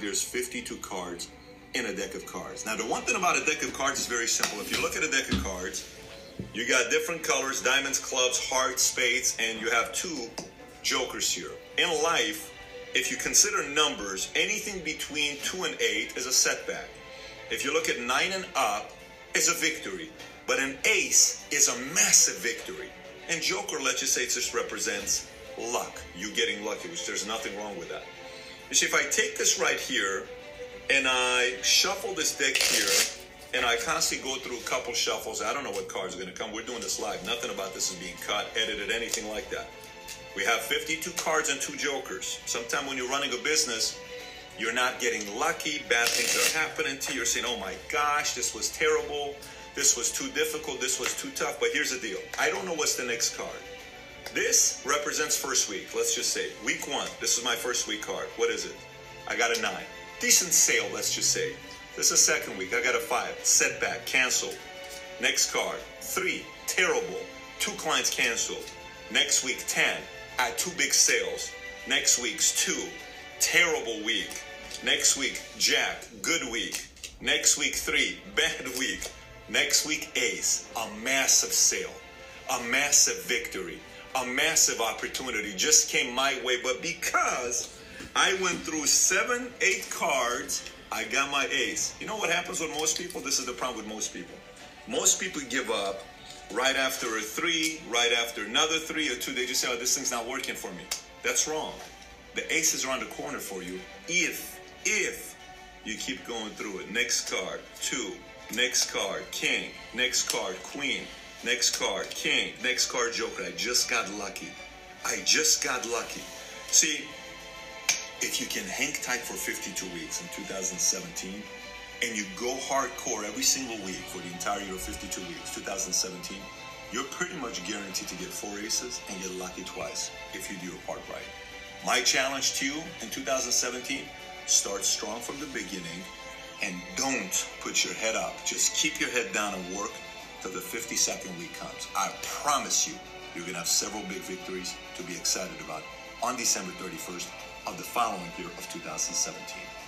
There's 52 cards in a deck of cards. Now, the one thing about a deck of cards is very simple. If you look at a deck of cards, you got different colors, diamonds, clubs, hearts, spades, and you have two jokers here. In life, if you consider numbers, anything between 2 and 8 is a setback. If you look at 9 and up, it's a victory. But an ace is a massive victory. And joker, let's just say it just represents luck. You getting lucky, which there's nothing wrong with that. You see, if I take this right here and I shuffle this deck here, and I constantly go through a couple shuffles. I don't know what cards are going to come. We're doing this live. Nothing about this is being cut, edited, anything like that. We have 52 cards and two jokers. Sometimes when you're running a business, you're not getting lucky. Bad things are happening to you. You're saying, oh my gosh, this was terrible. This was too difficult. This was too tough. But here's the deal I don't know what's the next card. This represents first week. Let's just say week one. This is my first week card. What is it? I got a nine. Decent sale, let's just say. This is second week. I got a five. Setback, canceled. Next card. Three. Terrible. Two clients canceled. Next week, 10. I had two big sales. Next week's two. Terrible week. Next week, Jack. Good week. Next week, three. Bad week. Next week, Ace. A massive sale. A massive victory. A massive opportunity just came my way. But because I went through seven, eight cards, I got my ace. You know what happens with most people? This is the problem with most people. Most people give up right after a three, right after another three or two. They just say, oh, this thing's not working for me. That's wrong. The ace is around the corner for you if, if you keep going through it. Next card, two. Next card, king. Next card, queen. Next card, king. Next card, joker. I just got lucky. I just got lucky. See, if you can hang tight for 52 weeks in 2017 and you go hardcore every single week for the entire year of 52 weeks, 2017, you're pretty much guaranteed to get four aces and get lucky twice if you do your part right. My challenge to you in 2017 start strong from the beginning and don't put your head up. Just keep your head down and work till the 52nd week comes. I promise you, you're going to have several big victories to be excited about on December 31st of the following year of 2017.